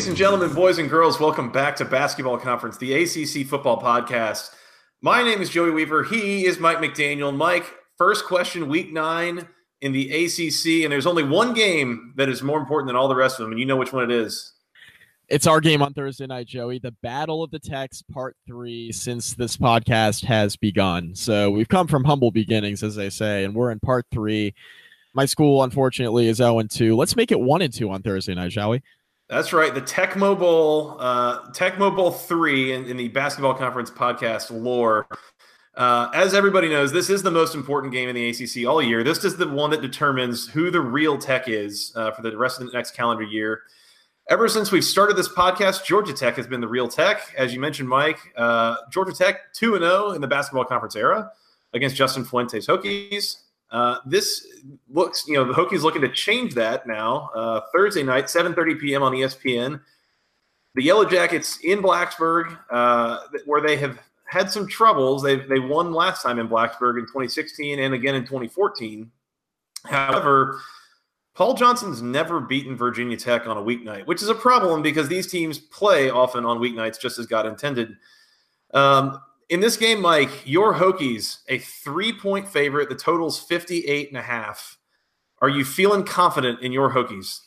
Ladies and gentlemen, boys and girls, welcome back to Basketball Conference, the ACC Football Podcast. My name is Joey Weaver. He is Mike McDaniel. Mike, first question, week nine in the ACC, and there's only one game that is more important than all the rest of them, and you know which one it is. It's our game on Thursday night, Joey. The Battle of the Techs, part three, since this podcast has begun. So we've come from humble beginnings, as they say, and we're in part three. My school, unfortunately, is 0 2. Let's make it 1 and 2 on Thursday night, shall we? That's right. The Tecmo Bowl, uh, Bowl 3 in, in the Basketball Conference podcast lore. Uh, as everybody knows, this is the most important game in the ACC all year. This is the one that determines who the real tech is uh, for the rest of the next calendar year. Ever since we've started this podcast, Georgia Tech has been the real tech. As you mentioned, Mike, uh, Georgia Tech 2 0 in the basketball conference era against Justin Fuente's Hokies. Uh, this looks, you know, the Hokies looking to change that now. Uh, Thursday night, 7:30 p.m. on ESPN. The Yellow Jackets in Blacksburg, uh, where they have had some troubles. They they won last time in Blacksburg in 2016 and again in 2014. However, Paul Johnson's never beaten Virginia Tech on a weeknight, which is a problem because these teams play often on weeknights, just as God intended. Um, in this game, Mike, your Hokies, a three point favorite. The total's 58 and a half. Are you feeling confident in your Hokies?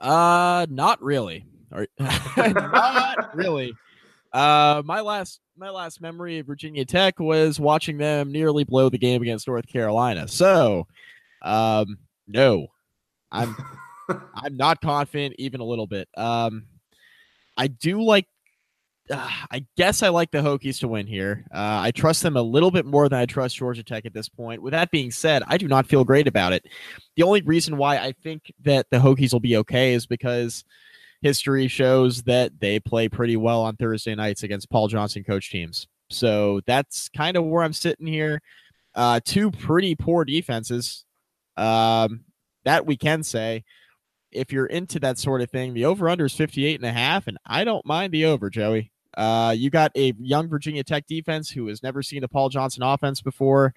Uh, not really. Are, not really. Uh, my last my last memory of Virginia Tech was watching them nearly blow the game against North Carolina. So, um, no, I'm I'm not confident even a little bit. Um, I do like. Uh, I guess I like the Hokies to win here. Uh, I trust them a little bit more than I trust Georgia Tech at this point. With that being said, I do not feel great about it. The only reason why I think that the Hokies will be okay is because history shows that they play pretty well on Thursday nights against Paul Johnson coach teams. So that's kind of where I'm sitting here. Uh, two pretty poor defenses. Um, that we can say. If you're into that sort of thing, the over under is 58 and a half, and I don't mind the over, Joey. Uh, you got a young Virginia Tech defense who has never seen a Paul Johnson offense before.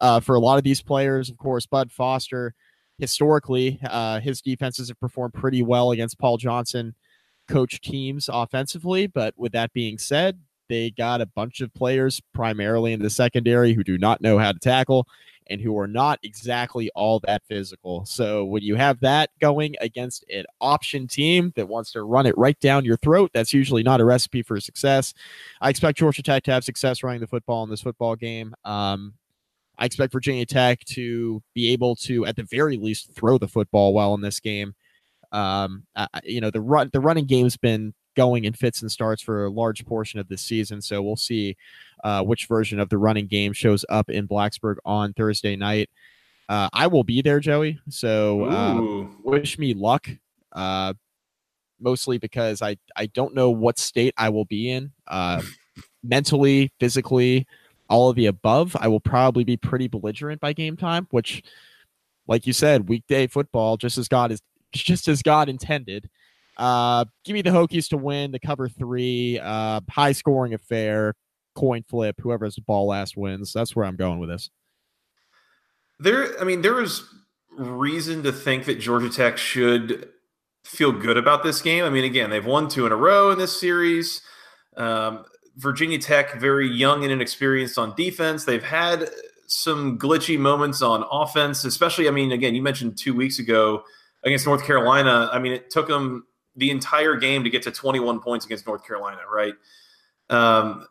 Uh, for a lot of these players, of course, Bud Foster, historically, uh, his defenses have performed pretty well against Paul Johnson coach teams offensively. But with that being said, they got a bunch of players primarily in the secondary who do not know how to tackle and who are not exactly all that physical. So when you have that going against an option team that wants to run it right down your throat, that's usually not a recipe for success. I expect Georgia Tech to have success running the football in this football game. Um, I expect Virginia Tech to be able to, at the very least, throw the football well in this game. Um, you know, the run, the running game's been going in fits and starts for a large portion of this season. So we'll see uh, which version of the running game shows up in Blacksburg on Thursday night. Uh, I will be there, Joey. So uh, wish me luck. Uh, mostly because I I don't know what state I will be in. Uh, mentally, physically, all of the above. I will probably be pretty belligerent by game time, which, like you said, weekday football, just as God is just as God intended. Uh, give me the Hokies to win the cover three, uh, high scoring affair, coin flip. Whoever has the ball last wins. That's where I'm going with this. There, I mean, there was reason to think that Georgia Tech should feel good about this game. I mean, again, they've won two in a row in this series. Um, Virginia Tech, very young and inexperienced on defense. They've had some glitchy moments on offense, especially. I mean, again, you mentioned two weeks ago against North Carolina. I mean, it took them the entire game to get to 21 points against North Carolina, right? Um,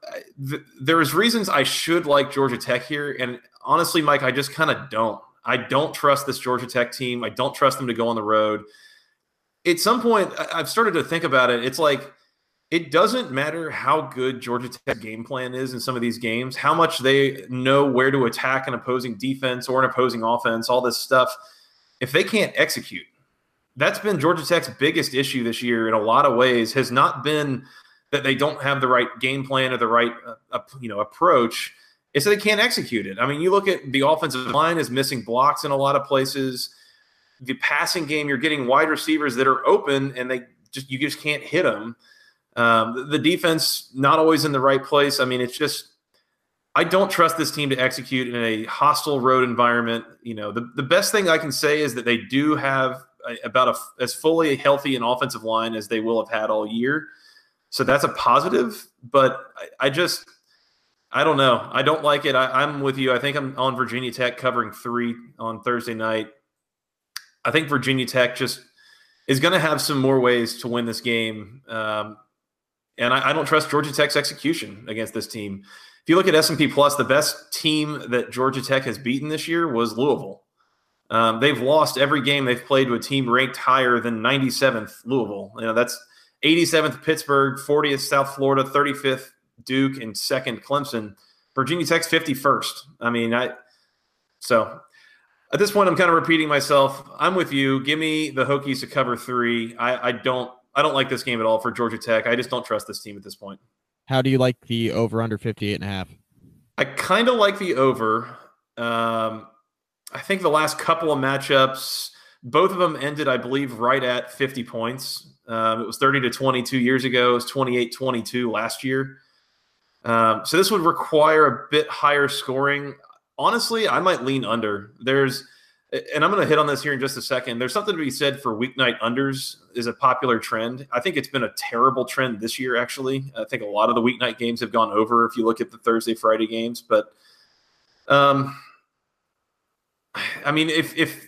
th- there's reasons I should like Georgia Tech here, and honestly, Mike, I just kind of don't. I don't trust this Georgia Tech team. I don't trust them to go on the road. at some point, I've started to think about it. It's like it doesn't matter how good Georgia Tech's game plan is in some of these games, how much they know where to attack an opposing defense or an opposing offense, all this stuff. If they can't execute, that's been Georgia Tech's biggest issue this year in a lot of ways. Has not been that they don't have the right game plan or the right uh, you know approach. It's that they can't execute it. I mean, you look at the offensive line is missing blocks in a lot of places. The passing game, you're getting wide receivers that are open and they just you just can't hit them. Um, the, defense not always in the right place. I mean, it's just I don't trust this team to execute in a hostile road environment. You know, the, the best thing I can say is that they do have about a, as fully healthy an offensive line as they will have had all year. So that's a positive, but I, I just I don't know. I don't like it. I, am with you. I think I'm on Virginia Tech covering three on Thursday night. I think Virginia Tech just is going to have some more ways to win this game, um, and I, I, don't trust Georgia Tech's execution against this team. If you look at S&P Plus, the best team that Georgia Tech has beaten this year was Louisville. Um, they've lost every game they've played to a team ranked higher than 97th Louisville. You know that's 87th Pittsburgh, 40th South Florida, 35th Duke, and second Clemson. Virginia Tech's 51st. I mean, I so at this point I'm kind of repeating myself. I'm with you. Give me the Hokies to cover three. I, I don't I don't like this game at all for Georgia Tech. I just don't trust this team at this point. How do you like the over under 58 and a half? I kind of like the over. Um, I think the last couple of matchups, both of them ended, I believe, right at 50 points. Um, it was 30 to 22 years ago. It was 28 22 last year. Um, so this would require a bit higher scoring. Honestly, I might lean under. There's, and I'm going to hit on this here in just a second. There's something to be said for weeknight unders is a popular trend. I think it's been a terrible trend this year. Actually, I think a lot of the weeknight games have gone over. If you look at the Thursday Friday games, but um, I mean, if if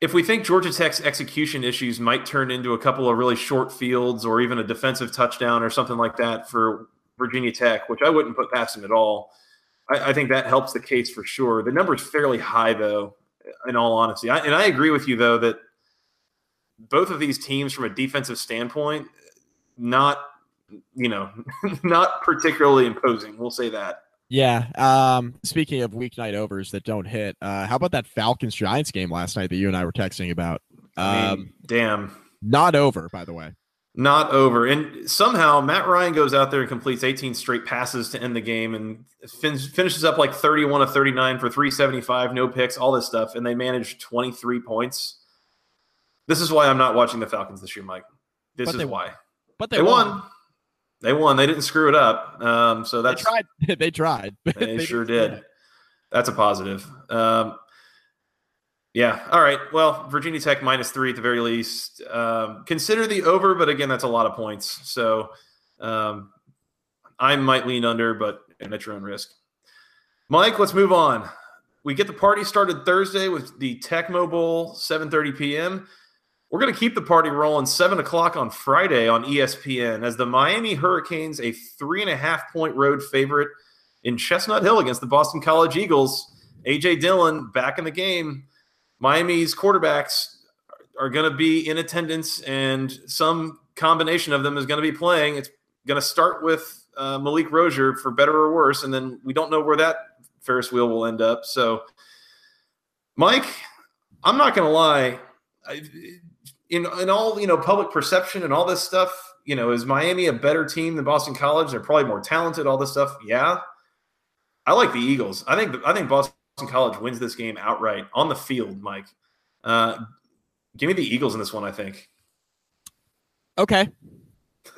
if we think Georgia Tech's execution issues might turn into a couple of really short fields or even a defensive touchdown or something like that for Virginia Tech, which I wouldn't put past them at all, I, I think that helps the case for sure. The number is fairly high, though, in all honesty. I, and I agree with you, though, that both of these teams, from a defensive standpoint, not you know, not particularly imposing. We'll say that. Yeah. Um, speaking of weeknight overs that don't hit, uh, how about that Falcons Giants game last night that you and I were texting about? Um, I mean, damn. Not over, by the way. Not over. And somehow Matt Ryan goes out there and completes 18 straight passes to end the game and fin- finishes up like 31 of 39 for 375, no picks, all this stuff. And they manage 23 points. This is why I'm not watching the Falcons this year, Mike. This but is why. But they, they won. won. They won. They didn't screw it up. Um, so that's they tried. they tried. They, they sure did. That's a positive. Um, yeah. All right. Well, Virginia Tech minus three at the very least. Um, consider the over, but again, that's a lot of points. So um, I might lean under, but at your own risk. Mike, let's move on. We get the party started Thursday with the Tech Mobile, 7:30 p.m. We're going to keep the party rolling seven o'clock on Friday on ESPN as the Miami Hurricanes, a three and a half point road favorite in Chestnut Hill against the Boston College Eagles. AJ Dillon back in the game. Miami's quarterbacks are going to be in attendance, and some combination of them is going to be playing. It's going to start with uh, Malik Rosier for better or worse, and then we don't know where that Ferris wheel will end up. So, Mike, I'm not going to lie. In in all you know public perception and all this stuff, you know, is Miami a better team than Boston College? They're probably more talented. All this stuff, yeah. I like the Eagles. I think I think Boston College wins this game outright on the field. Mike, uh, give me the Eagles in this one. I think. Okay.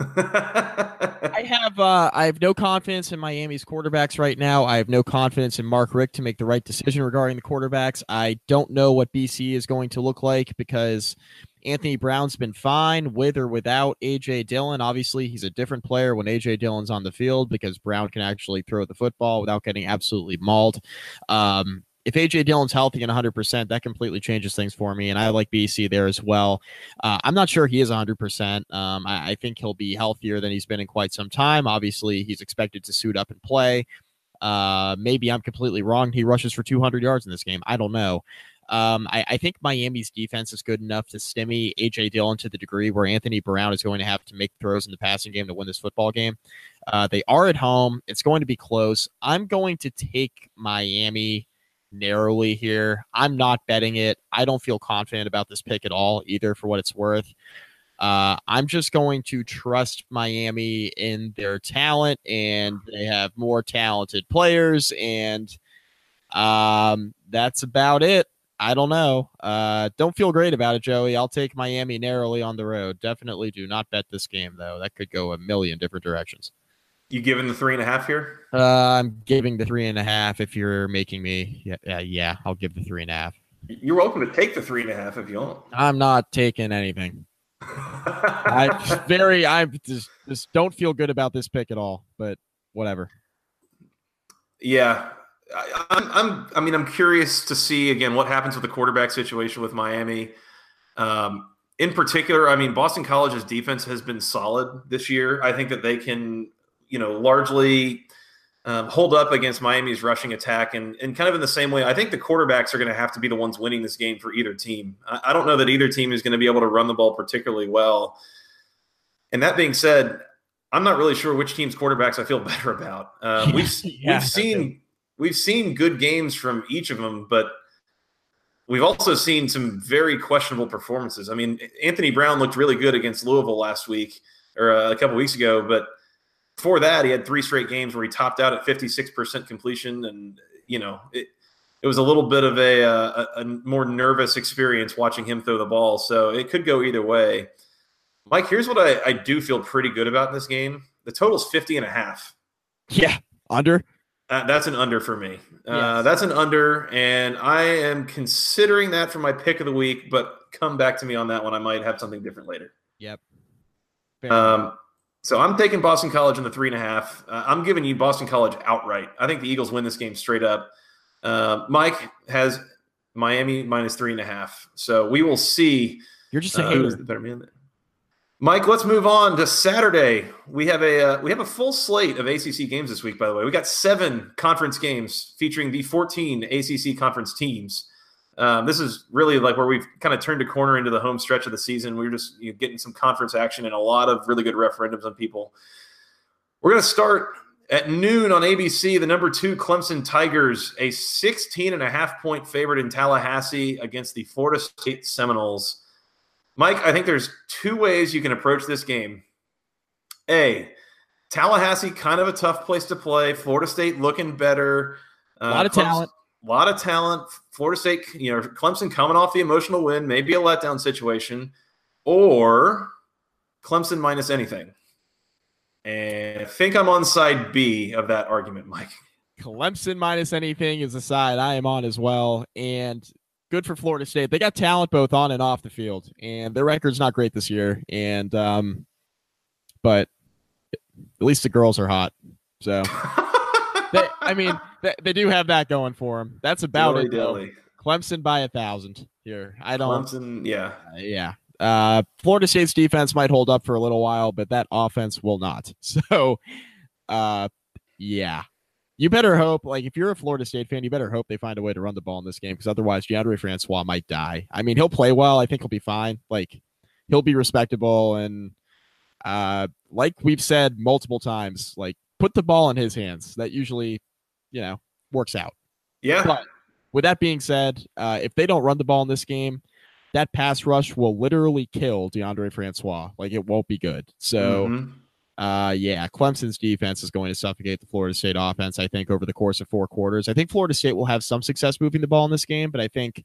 I have uh, I have no confidence in Miami's quarterbacks right now. I have no confidence in Mark Richt to make the right decision regarding the quarterbacks. I don't know what BC is going to look like because Anthony Brown's been fine with or without AJ Dillon. Obviously, he's a different player when AJ Dillon's on the field because Brown can actually throw the football without getting absolutely mauled. Um, if AJ Dillon's healthy and 100%, that completely changes things for me. And I like BC there as well. Uh, I'm not sure he is 100%. Um, I, I, think he'll be healthier than he's been in quite some time. Obviously, he's expected to suit up and play. Uh, maybe I'm completely wrong. He rushes for 200 yards in this game. I don't know. Um, I, I, think Miami's defense is good enough to stimmy AJ Dillon to the degree where Anthony Brown is going to have to make throws in the passing game to win this football game. Uh, they are at home. It's going to be close. I'm going to take Miami narrowly here. I'm not betting it. I don't feel confident about this pick at all either, for what it's worth. Uh, I'm just going to trust Miami in their talent, and they have more talented players, and um, that's about it. I don't know. Uh, don't feel great about it, Joey. I'll take Miami narrowly on the road. Definitely do not bet this game, though. That could go a million different directions. You giving the three and a half here? Uh, I'm giving the three and a half. If you're making me, yeah, yeah, yeah, I'll give the three and a half. You're welcome to take the three and a half if you want. I'm not taking anything. I very, I just just don't feel good about this pick at all. But whatever. Yeah, I, I'm, I'm. I mean, I'm curious to see again what happens with the quarterback situation with Miami. Um, in particular, I mean, Boston College's defense has been solid this year. I think that they can you know, largely um, hold up against Miami's rushing attack. And, and kind of in the same way, I think the quarterbacks are going to have to be the ones winning this game for either team. I, I don't know that either team is going to be able to run the ball particularly well. And that being said, I'm not really sure which team's quarterbacks I feel better about. Um, we've yeah, we've seen we've seen good games from each of them, but we've also seen some very questionable performances. I mean, Anthony Brown looked really good against Louisville last week or uh, a couple weeks ago, but before that, he had three straight games where he topped out at 56% completion. And, you know, it, it was a little bit of a, a, a, more nervous experience watching him throw the ball. So it could go either way. Mike, here's what I, I do feel pretty good about in this game. The total's 50 and a half. Yeah. Under? Uh, that's an under for me. Uh, That's an under. And I am considering that for my pick of the week, but come back to me on that one. I might have something different later. Yep. um, so I'm taking Boston College in the three and a half. Uh, I'm giving you Boston College outright. I think the Eagles win this game straight up. Uh, Mike has Miami minus three and a half. So we will see. You're just a uh, hater. the better man. Mike, let's move on to Saturday. We have a uh, we have a full slate of ACC games this week. By the way, we got seven conference games featuring the 14 ACC conference teams. Um, this is really like where we've kind of turned a corner into the home stretch of the season. We are just you know, getting some conference action and a lot of really good referendums on people. We're going to start at noon on ABC. The number two Clemson Tigers, a 16 and a half point favorite in Tallahassee against the Florida State Seminoles. Mike, I think there's two ways you can approach this game. A, Tallahassee, kind of a tough place to play. Florida State looking better. Uh, a lot of Clemson, talent a lot of talent. Florida State, you know, Clemson coming off the emotional win, maybe a letdown situation, or Clemson minus anything. And I think I'm on side B of that argument, Mike. Clemson minus anything is the side I am on as well. And good for Florida State. They got talent both on and off the field, and their record's not great this year. And um, but at least the girls are hot. So they, I mean, they, they, do have that going for them. That's about dilly, it. Dilly. Clemson by a thousand here. I don't. Clemson, yeah, uh, yeah. Uh, Florida State's defense might hold up for a little while, but that offense will not. So, uh, yeah, you better hope. Like, if you're a Florida State fan, you better hope they find a way to run the ball in this game because otherwise, Deondre Francois might die. I mean, he'll play well. I think he'll be fine. Like, he'll be respectable and uh, like we've said multiple times, like put the ball in his hands. That usually, you know, works out. Yeah. But with that being said, uh, if they don't run the ball in this game, that pass rush will literally kill Deondre Francois. Like it won't be good. So, mm-hmm. uh, yeah, Clemson's defense is going to suffocate the Florida State offense. I think over the course of four quarters, I think Florida State will have some success moving the ball in this game, but I think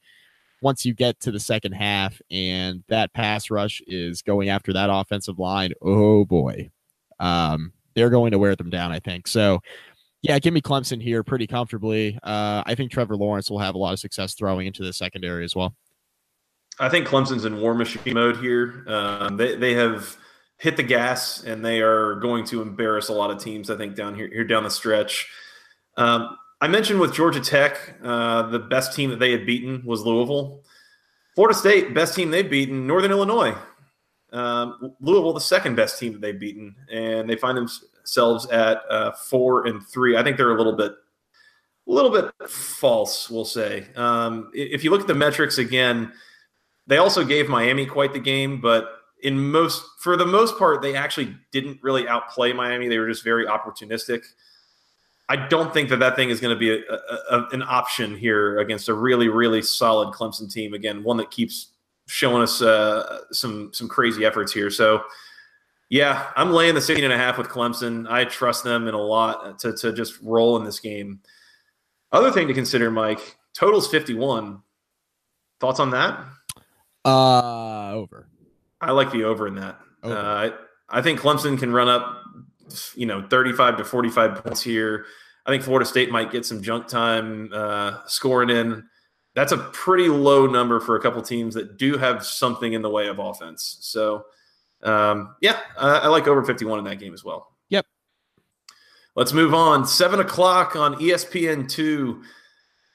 once you get to the second half and that pass rush is going after that offensive line, oh boy, um, they're going to wear them down, I think. So, yeah, give me Clemson here pretty comfortably. Uh, I think Trevor Lawrence will have a lot of success throwing into the secondary as well. I think Clemson's in war machine mode here. Um, they they have hit the gas and they are going to embarrass a lot of teams. I think down here here down the stretch. Um, I mentioned with Georgia Tech, uh, the best team that they had beaten was Louisville. Florida State, best team they've beaten, Northern Illinois. Um, Louisville, the second best team that they've beaten, and they find themselves at uh, four and three. I think they're a little bit a little bit false, we'll say. Um, if you look at the metrics again, they also gave Miami quite the game, but in most for the most part, they actually didn't really outplay Miami. They were just very opportunistic. I don't think that that thing is going to be a, a, a, an option here against a really, really solid Clemson team. Again, one that keeps showing us uh, some some crazy efforts here. So, yeah, I'm laying the 16 and a half with Clemson. I trust them in a lot to to just roll in this game. Other thing to consider, Mike, totals 51. Thoughts on that? Uh, over. I like the over in that. Over. Uh, I, I think Clemson can run up, you know, 35 to 45 points here. I think Florida State might get some junk time uh, scoring in. That's a pretty low number for a couple teams that do have something in the way of offense. So, um, yeah, I, I like over 51 in that game as well. Yep. Let's move on. Seven o'clock on ESPN two.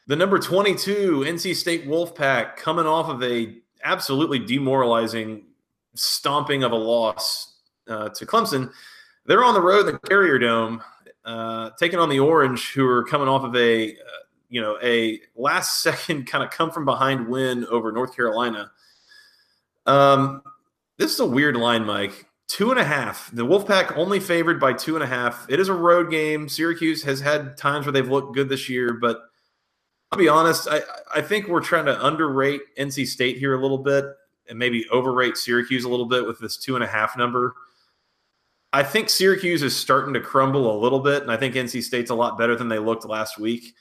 The number 22 NC State Wolfpack coming off of a absolutely demoralizing stomping of a loss uh, to Clemson. They're on the road in the Carrier Dome, uh, taking on the Orange, who are coming off of a uh, you know a last second kind of come from behind win over North Carolina. Um, this is a weird line, Mike. Two and a half. The Wolfpack only favored by two and a half. It is a road game. Syracuse has had times where they've looked good this year, but I'll be honest. I, I think we're trying to underrate NC State here a little bit and maybe overrate Syracuse a little bit with this two and a half number. I think Syracuse is starting to crumble a little bit, and I think NC State's a lot better than they looked last week.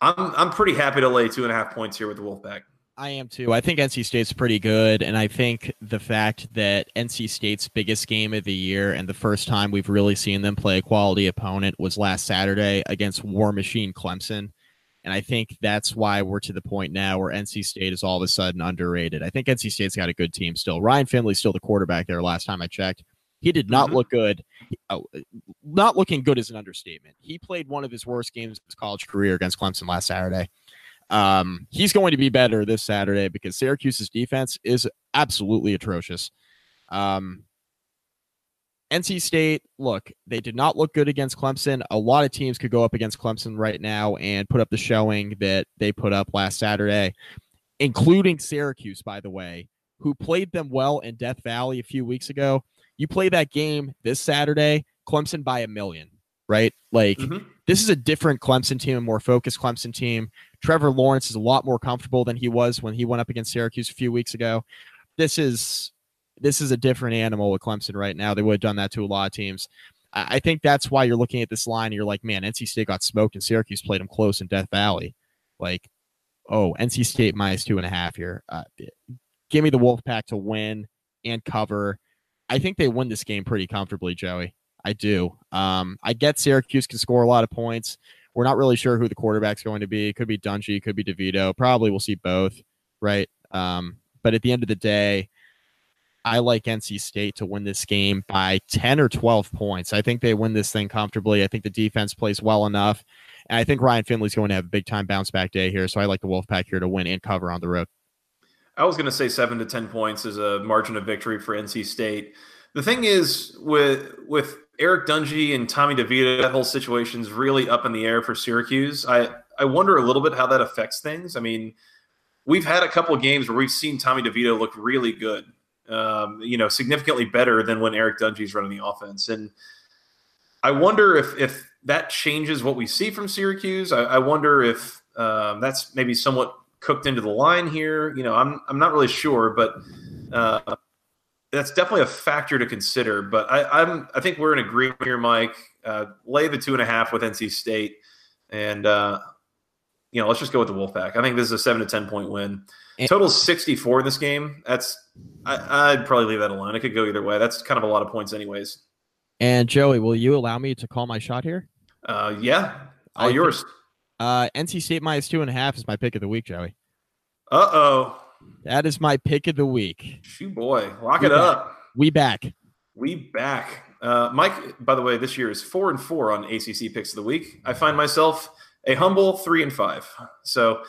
I'm I'm pretty happy to lay two and a half points here with the Wolfpack. I am too. I think NC State's pretty good, and I think the fact that NC State's biggest game of the year and the first time we've really seen them play a quality opponent was last Saturday against War Machine Clemson. And I think that's why we're to the point now where NC State is all of a sudden underrated. I think NC State's got a good team still. Ryan Finley's still the quarterback there last time I checked. He did not mm-hmm. look good. Oh, not looking good is an understatement. He played one of his worst games of his college career against Clemson last Saturday. Um, he's going to be better this Saturday because Syracuse's defense is absolutely atrocious. Um, NC State, look, they did not look good against Clemson. A lot of teams could go up against Clemson right now and put up the showing that they put up last Saturday, including Syracuse, by the way, who played them well in Death Valley a few weeks ago. You play that game this Saturday, Clemson by a million, right? Like mm-hmm. this is a different Clemson team, a more focused Clemson team. Trevor Lawrence is a lot more comfortable than he was when he went up against Syracuse a few weeks ago. This is this is a different animal with Clemson right now. They would have done that to a lot of teams. I think that's why you're looking at this line and you're like, man, NC State got smoked and Syracuse played them close in Death Valley. Like, oh, NC State minus two and a half here. Uh, give me the Wolfpack to win and cover. I think they win this game pretty comfortably, Joey. I do. Um, I get Syracuse can score a lot of points. We're not really sure who the quarterback's going to be. It could be Dungey, could be DeVito. Probably we'll see both, right? Um, but at the end of the day, I like NC State to win this game by 10 or 12 points. I think they win this thing comfortably. I think the defense plays well enough. And I think Ryan Finley's going to have a big time bounce back day here. So I like the Wolfpack here to win and cover on the road. I was going to say seven to 10 points is a margin of victory for NC State. The thing is with, with Eric Dungey and Tommy DeVito, that whole situation is really up in the air for Syracuse. I, I wonder a little bit how that affects things. I mean, we've had a couple of games where we've seen Tommy DeVito look really good um, you know, significantly better than when Eric Dungey's running the offense. And I wonder if if that changes what we see from Syracuse. I, I wonder if um, that's maybe somewhat cooked into the line here. You know, I'm I'm not really sure, but uh, that's definitely a factor to consider. But I, I'm I think we're in agreement here, Mike. Uh, lay the two and a half with NC State, and uh, you know, let's just go with the Wolfpack. I think this is a seven to ten point win. Total 64 in this game. That's I, would probably leave that alone. It could go either way. That's kind of a lot of points, anyways. And Joey, will you allow me to call my shot here? Uh, yeah, all I yours. Think, uh, NC State minus two and a half is my pick of the week, Joey. Uh oh. That is my pick of the week. Shoot, boy, lock we it back. up. We back. We back. Uh, Mike, by the way, this year is four and four on ACC picks of the week. I find myself a humble three and five. So,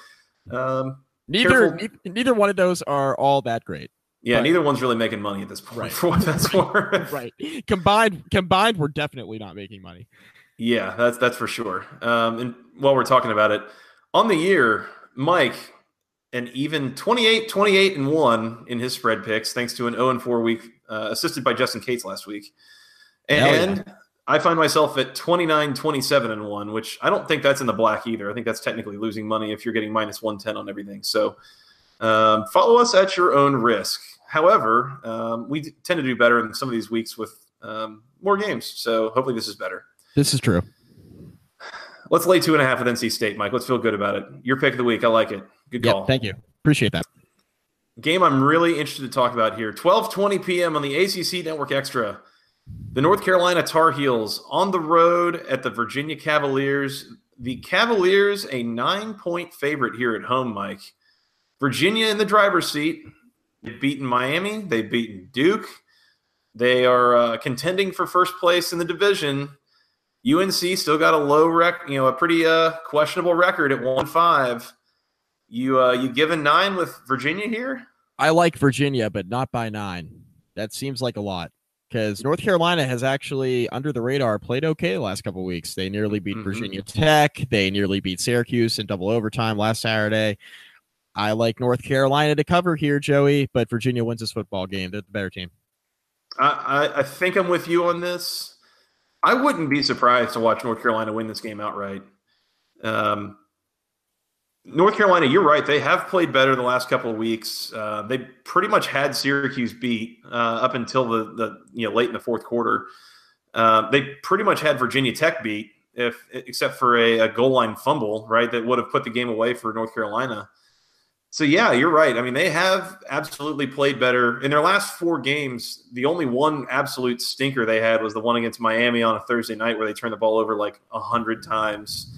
um, Neither neither one of those are all that great. Yeah, but, neither one's really making money at this point right. for what that's worth. right. Combined combined we're definitely not making money. Yeah, that's that's for sure. Um, and while we're talking about it, on the year, Mike, an even 28, 28 and one in his spread picks, thanks to an 0 and 4 week, uh, assisted by Justin Cates last week. And yeah. I find myself at 29, 27 and one, which I don't think that's in the black either. I think that's technically losing money if you're getting minus 110 on everything. So um, follow us at your own risk. However, um, we tend to do better in some of these weeks with um, more games. So hopefully this is better. This is true. Let's lay two and a half with NC State, Mike. Let's feel good about it. Your pick of the week. I like it. Good call. Yep, thank you. Appreciate that. Game I'm really interested to talk about here. 12:20 p.m. on the ACC Network Extra. The North Carolina Tar Heels on the road at the Virginia Cavaliers. The Cavaliers a nine-point favorite here at home, Mike. Virginia in the driver's seat. They've beaten Miami. They've beaten Duke. They are uh, contending for first place in the division. UNC still got a low rec, you know, a pretty uh, questionable record at one five. You uh, you given nine with Virginia here? I like Virginia, but not by nine. That seems like a lot because North Carolina has actually under the radar played okay the last couple weeks. They nearly beat mm-hmm. Virginia Tech. They nearly beat Syracuse in double overtime last Saturday. I like North Carolina to cover here, Joey, but Virginia wins this football game. They're the better team. I, I think I'm with you on this. I wouldn't be surprised to watch North Carolina win this game outright. Um, North Carolina, you're right. They have played better the last couple of weeks. Uh, they pretty much had Syracuse beat uh, up until the, the you know late in the fourth quarter. Uh, they pretty much had Virginia Tech beat, if except for a, a, goal line fumble, right? That would have put the game away for North Carolina. So yeah, you're right. I mean, they have absolutely played better in their last four games. The only one absolute stinker they had was the one against Miami on a Thursday night where they turned the ball over like a hundred times.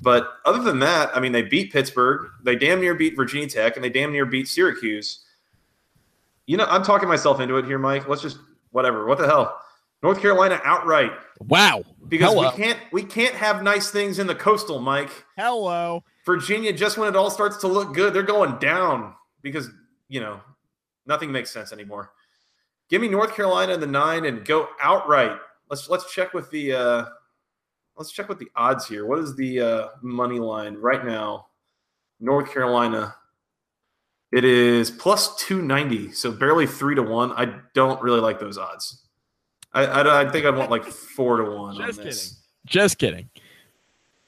But other than that, I mean, they beat Pittsburgh, they damn near beat Virginia Tech, and they damn near beat Syracuse. You know, I'm talking myself into it here, Mike. Let's just whatever. What the hell? North Carolina outright. Wow. Because Hello. we can't we can't have nice things in the coastal, Mike. Hello. Virginia, just when it all starts to look good, they're going down because, you know, nothing makes sense anymore. Give me North Carolina in the nine and go outright. Let's let's check with the uh let's check with the odds here. What is the uh money line right now? North Carolina. It is plus 290, so barely three to one. I don't really like those odds. I, I, I think I'd want like four to one Just on this. Kidding. Just kidding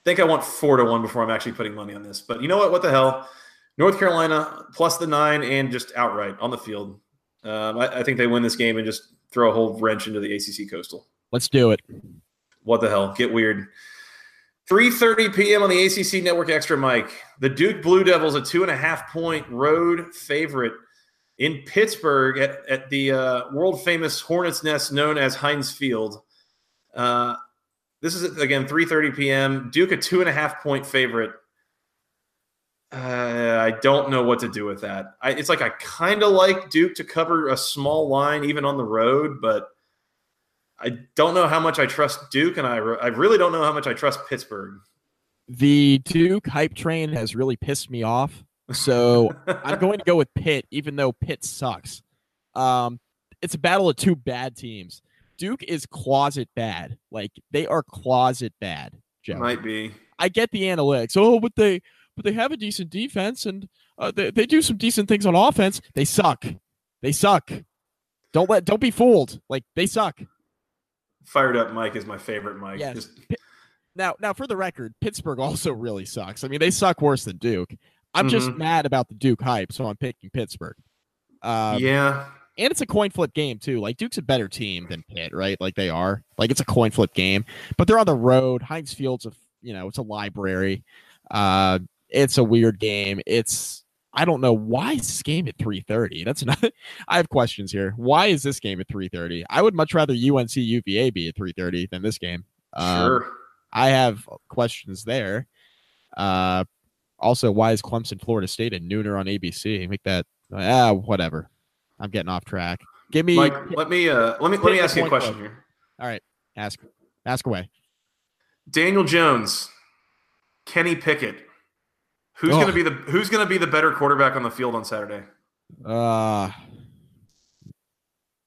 think I want four to one before I'm actually putting money on this. But you know what? What the hell? North Carolina plus the nine and just outright on the field. Um, I, I, think they win this game and just throw a whole wrench into the ACC Coastal. Let's do it. What the hell? Get weird. 3:30 p.m. on the ACC Network Extra, Mike. The Duke Blue Devils, a two and a half point road favorite in Pittsburgh at, at the uh, world famous Hornets Nest known as Heinz Field. Uh, this is again 3:30 p.m. Duke a two and a half point favorite. Uh, I don't know what to do with that. I, it's like I kind of like Duke to cover a small line even on the road, but I don't know how much I trust Duke, and I I really don't know how much I trust Pittsburgh. The Duke hype train has really pissed me off, so I'm going to go with Pitt, even though Pitt sucks. Um, it's a battle of two bad teams. Duke is closet bad. Like they are closet bad. Joe. Might be. I get the analytics. Oh, but they but they have a decent defense and uh, they they do some decent things on offense. They suck. They suck. Don't let don't be fooled. Like they suck. Fired up Mike is my favorite Mike. Yes. Just... Now now for the record, Pittsburgh also really sucks. I mean, they suck worse than Duke. I'm mm-hmm. just mad about the Duke hype, so I'm picking Pittsburgh. Um, yeah and it's a coin flip game too. Like Duke's a better team than Pitt, right? Like they are. Like it's a coin flip game, but they're on the road. Heinz Field's a you know it's a library. Uh, it's a weird game. It's I don't know why is this game at three thirty. That's not. I have questions here. Why is this game at three thirty? I would much rather UNC UVA be at three thirty than this game. Um, sure. I have questions there. Uh, also, why is Clemson Florida State at nooner on ABC? Make that ah whatever. I'm getting off track. Give me Mike, let me uh let me let me ask you a question here. All right. Ask ask away. Daniel Jones, Kenny Pickett. Who's oh. gonna be the who's gonna be the better quarterback on the field on Saturday? Uh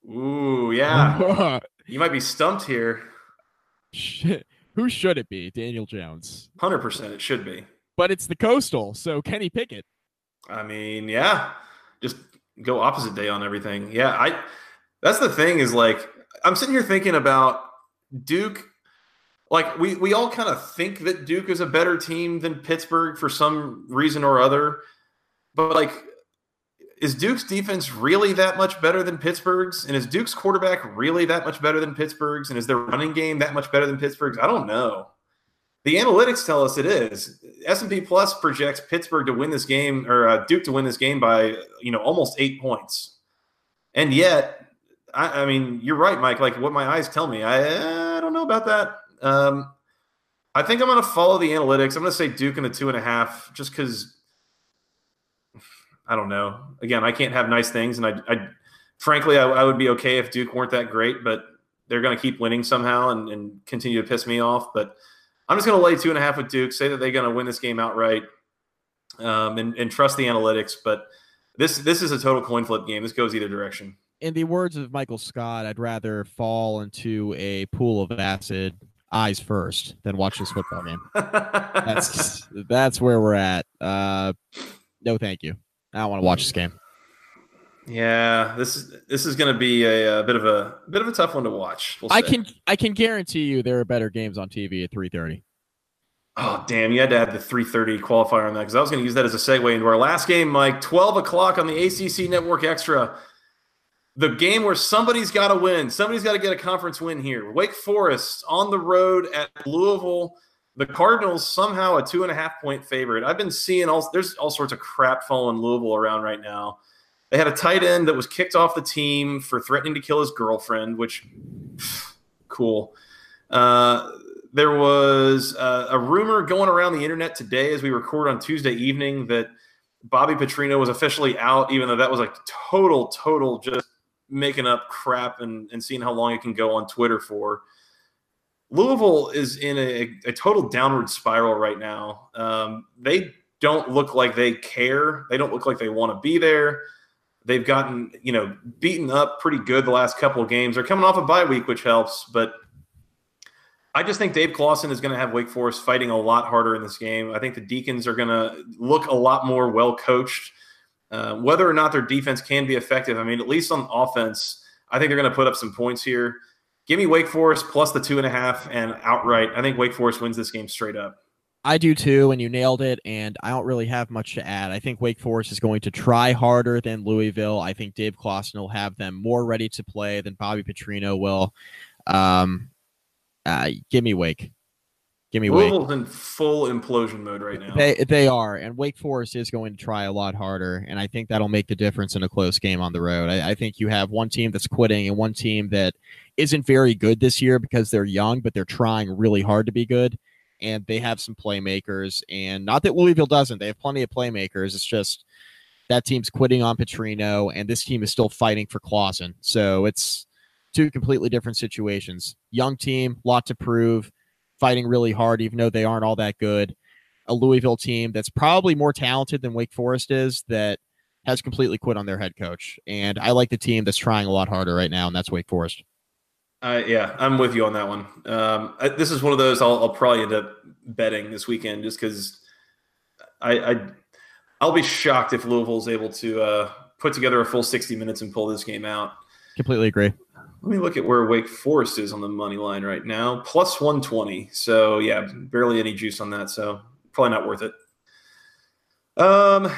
Ooh, yeah. you might be stumped here. Shit. Who should it be? Daniel Jones. Hundred percent, it should be. But it's the coastal, so Kenny Pickett. I mean, yeah, just go opposite day on everything. Yeah, I. That's the thing is like I'm sitting here thinking about Duke. Like we we all kind of think that Duke is a better team than Pittsburgh for some reason or other, but like is Duke's defense really that much better than Pittsburgh's? And is Duke's quarterback really that much better than Pittsburgh's? And is their running game that much better than Pittsburgh's? I don't know. The analytics tell us it is. S&P Plus projects Pittsburgh to win this game or uh, Duke to win this game by, you know, almost 8 points. And yet, I, I mean, you're right, Mike. Like what my eyes tell me, I, I don't know about that. Um, I think I'm going to follow the analytics. I'm going to say Duke in the two and a half, just because I don't know. Again, I can't have nice things, and I, I frankly, I, I, would be okay if Duke weren't that great, but they're going to keep winning somehow and, and, continue to piss me off. But I'm just going to lay two and a half with Duke, say that they're going to win this game outright, um, and, and trust the analytics. But this this is a total coin flip game. This goes either direction. In the words of Michael Scott, I'd rather fall into a pool of acid eyes first than watch this football game. that's that's where we're at. Uh, no, thank you. I don't want to watch this game. Yeah, this is this is going to be a, a, bit of a, a bit of a tough one to watch. We'll I can I can guarantee you there are better games on TV at three thirty. Oh damn! You had to add the three thirty qualifier on that because I was going to use that as a segue into our last game, Mike. Twelve o'clock on the ACC Network Extra. The game where somebody's got to win. Somebody's got to get a conference win here. Wake Forest on the road at Louisville the Cardinals somehow a two and a half point favorite. I've been seeing all there's all sorts of crap following Louisville around right now. They had a tight end that was kicked off the team for threatening to kill his girlfriend, which cool. Uh, there was uh, a rumor going around the internet today as we record on Tuesday evening that Bobby Petrino was officially out, even though that was like total, total just making up crap and, and seeing how long it can go on Twitter for. Louisville is in a, a total downward spiral right now. Um, they don't look like they care. They don't look like they want to be there. They've gotten, you know, beaten up pretty good the last couple of games. They're coming off a bye week, which helps. But I just think Dave Clawson is going to have Wake Forest fighting a lot harder in this game. I think the Deacons are going to look a lot more well coached. Uh, whether or not their defense can be effective, I mean, at least on offense, I think they're going to put up some points here. Give me Wake Forest plus the two and a half and outright. I think Wake Forest wins this game straight up. I do too, and you nailed it. And I don't really have much to add. I think Wake Forest is going to try harder than Louisville. I think Dave Clawson will have them more ready to play than Bobby Petrino will. Um, uh, give me Wake. Give me Louisville's Wake. in full implosion mode right now. They they are, and Wake Forest is going to try a lot harder, and I think that'll make the difference in a close game on the road. I, I think you have one team that's quitting and one team that isn't very good this year because they're young, but they're trying really hard to be good, and they have some playmakers. And not that Louisville doesn't; they have plenty of playmakers. It's just that team's quitting on Petrino, and this team is still fighting for Clawson. So it's two completely different situations. Young team, lot to prove fighting really hard, even though they aren't all that good. A Louisville team that's probably more talented than Wake Forest is that has completely quit on their head coach. And I like the team that's trying a lot harder right now, and that's Wake Forest. Uh, yeah, I'm with you on that one. Um, I, this is one of those I'll, I'll, probably end up betting this weekend just because I, I will be shocked if Louisville is able to uh, put together a full 60 minutes and pull this game out. Completely agree. Let me look at where Wake Forest is on the money line right now. Plus 120. So, yeah, barely any juice on that. So, probably not worth it. Um,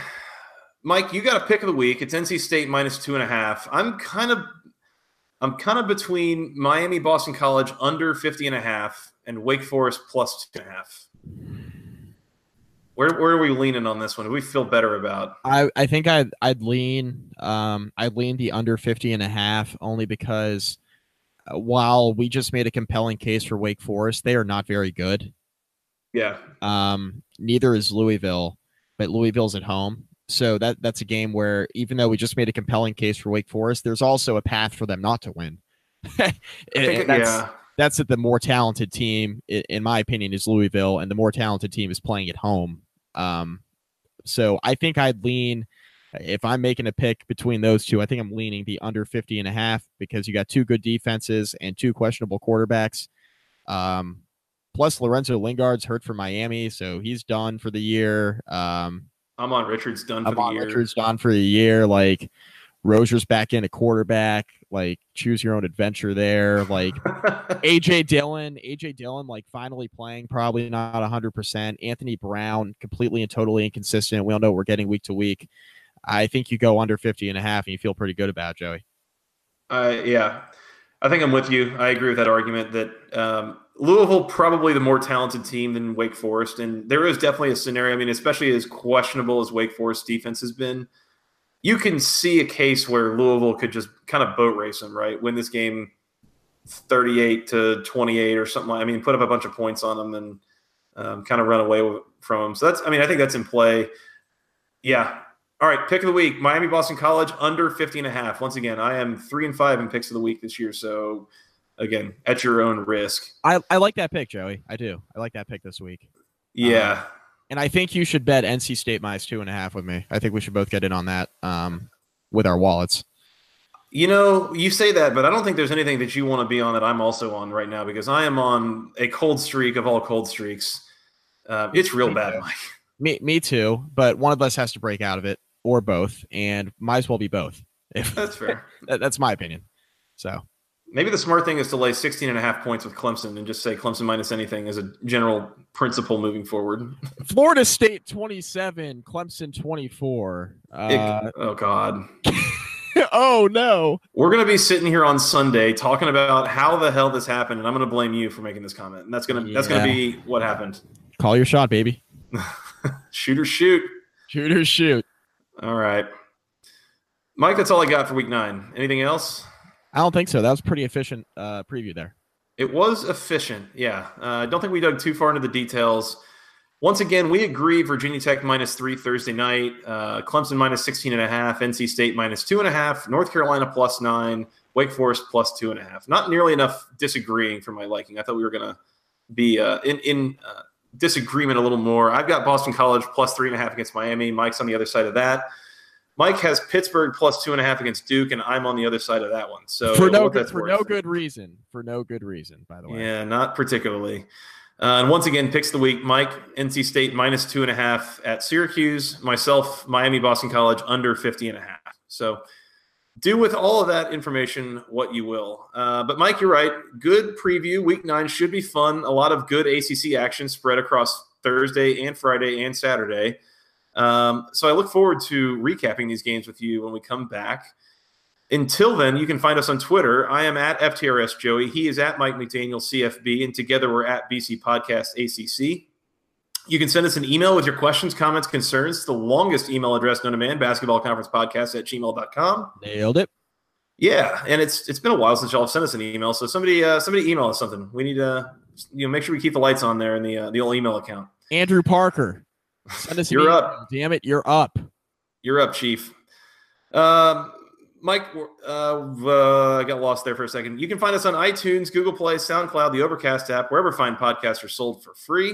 Mike, you got a pick of the week. It's NC State minus two and a half. I'm kind of I'm kind of between Miami Boston College under 50 and a half and Wake Forest plus two and a half. Where, where are we leaning on this one? Do we feel better about? I, I think I'd I'd lean um I'd lean the under 50 and a half only because uh, while we just made a compelling case for Wake Forest, they are not very good. Yeah. Um neither is Louisville, but Louisville's at home. So that that's a game where even though we just made a compelling case for Wake Forest, there's also a path for them not to win. think, that's, yeah. that's that the more talented team, in my opinion, is Louisville, and the more talented team is playing at home. Um, so I think I'd lean if I'm making a pick between those two, I think I'm leaning the under 50 and a half because you got two good defenses and two questionable quarterbacks. Um, Plus, Lorenzo Lingard's hurt for Miami, so he's done for the year. Um, Ahmmon Richards done for Ahmmon the year. Richards done for the year. Like Rosier's back in a quarterback. Like choose your own adventure there. Like AJ Dillon, AJ Dillon, like finally playing, probably not 100%. Anthony Brown, completely and totally inconsistent. We all know we're getting week to week. I think you go under 50 and a half and you feel pretty good about it, Joey. Uh, yeah, I think I'm with you. I agree with that argument that um, Louisville probably the more talented team than Wake Forest, and there is definitely a scenario. I mean, especially as questionable as Wake Forest defense has been, you can see a case where Louisville could just kind of boat race them, right? Win this game 38 to 28 or something. Like, I mean, put up a bunch of points on them and um, kind of run away from them. So that's, I mean, I think that's in play. Yeah. All right. Pick of the week Miami Boston College under 50 and a half. Once again, I am three and five in picks of the week this year. So again, at your own risk. I, I like that pick, Joey. I do. I like that pick this week. Yeah. Um, and I think you should bet NC State minus two and a half with me. I think we should both get in on that um, with our wallets. You know, you say that, but I don't think there's anything that you want to be on that I'm also on right now because I am on a cold streak of all cold streaks. Uh, it's real Me bad, too. Mike. Me, me too. But one of us has to break out of it, or both, and might as well be both. If That's fair. that, that's my opinion. So Maybe the smart thing is to lay 16 and a half points with Clemson and just say Clemson minus anything as a general principle moving forward. Florida State twenty seven, Clemson twenty four. Uh, It- oh, God. oh no! We're going to be sitting here on Sunday talking about how the hell this happened, and I'm going to blame you for making this comment. And that's going to that's going to be what happened. Call your shot, baby. Shoot or shoot. Shoot or shoot. All right. Mike, that's all I got for week nine. Anything else? I don't think so. That was pretty efficient uh, preview there. It was efficient. Yeah. Uh, I don't think we dug too far into the details. Once again, we agree Virginia Tech minus three Thursday night, uh, Clemson minus 16 and a half, NC State minus two and a half, North Carolina plus nine, Wake Forest plus two and a half. Not nearly enough disagreeing for my liking. I thought we were going to be uh, in, in uh, disagreement a little more. I've got Boston College plus three and a half against Miami. Mike's on the other side of that. Mike has Pittsburgh plus two and a half against Duke, and I'm on the other side of that one. So for no good, for worth. no good reason. For no good reason, by the way. Yeah, not particularly. Uh, and once again, picks of the week: Mike, NC State minus two and a half at Syracuse. Myself, Miami, Boston College under 50 and a half. So do with all of that information what you will. Uh, but Mike, you're right. Good preview. Week nine should be fun. A lot of good ACC action spread across Thursday and Friday and Saturday. Um, so I look forward to recapping these games with you when we come back. Until then, you can find us on Twitter. I am at FTRS Joey. He is at Mike McDaniel CFB, and together we're at BC Podcast ACC. You can send us an email with your questions, comments, concerns. The longest email address known to man, basketball conference podcast at gmail.com. Nailed it. Yeah, and it's it's been a while since y'all have sent us an email. So somebody uh, somebody email us something. We need to you know make sure we keep the lights on there in the uh, the old email account. Andrew Parker. Send us You're up. Damn it, you're up. You're up, Chief. Um, Mike, uh, uh, I got lost there for a second. You can find us on iTunes, Google Play, SoundCloud, the Overcast app, wherever fine podcasts are sold for free.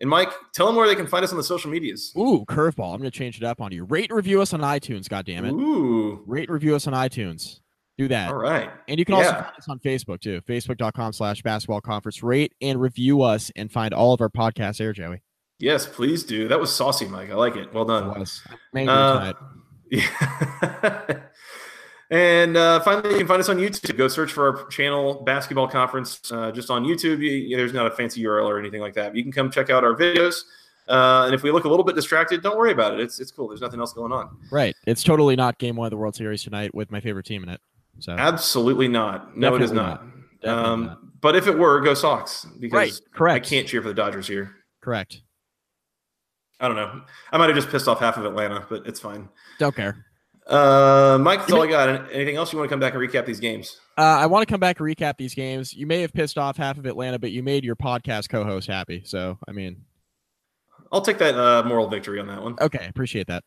And Mike, tell them where they can find us on the social medias. Ooh, curveball. I'm gonna change it up on you. Rate and review us on iTunes, God damn it. Ooh, Rate and review us on iTunes. Do that. all right. And you can also Yeah. find us on Facebook too. Facebook.com slash basketball conference. Rate and review us and find all of our podcasts there, Joey. Yes, please do. That was saucy, Mike. I like it. Well done. Was. I'm Uh. Yeah. and uh, finally, you can find us on YouTube. Go search for our channel, Basketball Conference, uh, just on YouTube. You, there's not a fancy URL or anything like that. You can come check out our videos. Uh, and if we look a little bit distracted, don't worry about it. It's it's cool. There's nothing else going on. Right. It's totally not game one of the World Series tonight with my favorite team in it. So Absolutely not. No, it is Definitely not. Definitely Um, not. But if it were, go Sox because right. Correct. I can't cheer for the Dodgers here. Correct. I don't know. I might have just pissed off half of Atlanta, but it's fine. Don't care. Uh, Mike, that's all I got. Anything else you want to come back and recap these games? Uh, I want to come back and recap these games. You may have pissed off half of Atlanta, but you made your podcast co-host happy. So, I mean, I'll take that uh, moral victory on that one. okay, appreciate that.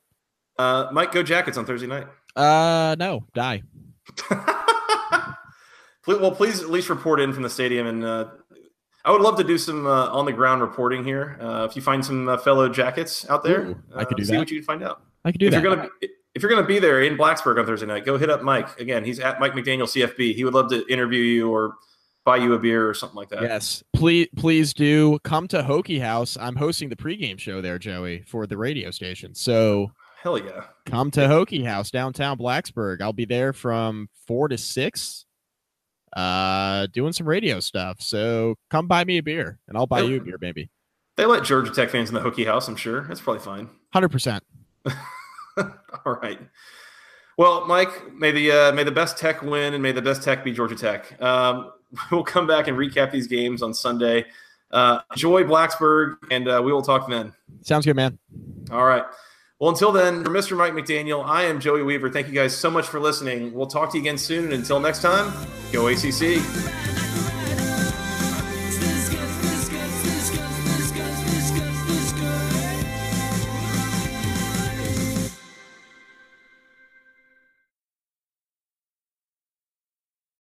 Uh, Mike, go Jackets on Thursday night. Uh, no, die. Well, please at least report in from the stadium, and uh, I would love to do some uh, on the ground reporting here. Uh, if you find some uh, fellow Jackets out there, Ooh, I could uh, do see that. what you can find out. I could do if that. you're gonna if you're gonna be there in Blacksburg on Thursday night, go hit up Mike again. He's at Mike McDaniel CFB. He would love to interview you or buy you a beer or something like that. Yes, please, please do come to Hokie House. I'm hosting the pregame show there, Joey, for the radio station. So hell yeah, come to Hokie House downtown Blacksburg. I'll be there from four to six, uh, doing some radio stuff. So come buy me a beer, and I'll buy you a beer, maybe. They let Georgia Tech fans in the Hokie House. I'm sure that's probably fine. Hundred percent. All right. Well, Mike, may the uh, may the best Tech win, and may the best Tech be Georgia Tech. Um, we'll come back and recap these games on Sunday. Uh, enjoy Blacksburg, and uh, we will talk then. Sounds good, man. All right. Well, until then, for Mr. Mike McDaniel, I am Joey Weaver. Thank you guys so much for listening. We'll talk to you again soon. And until next time, go ACC.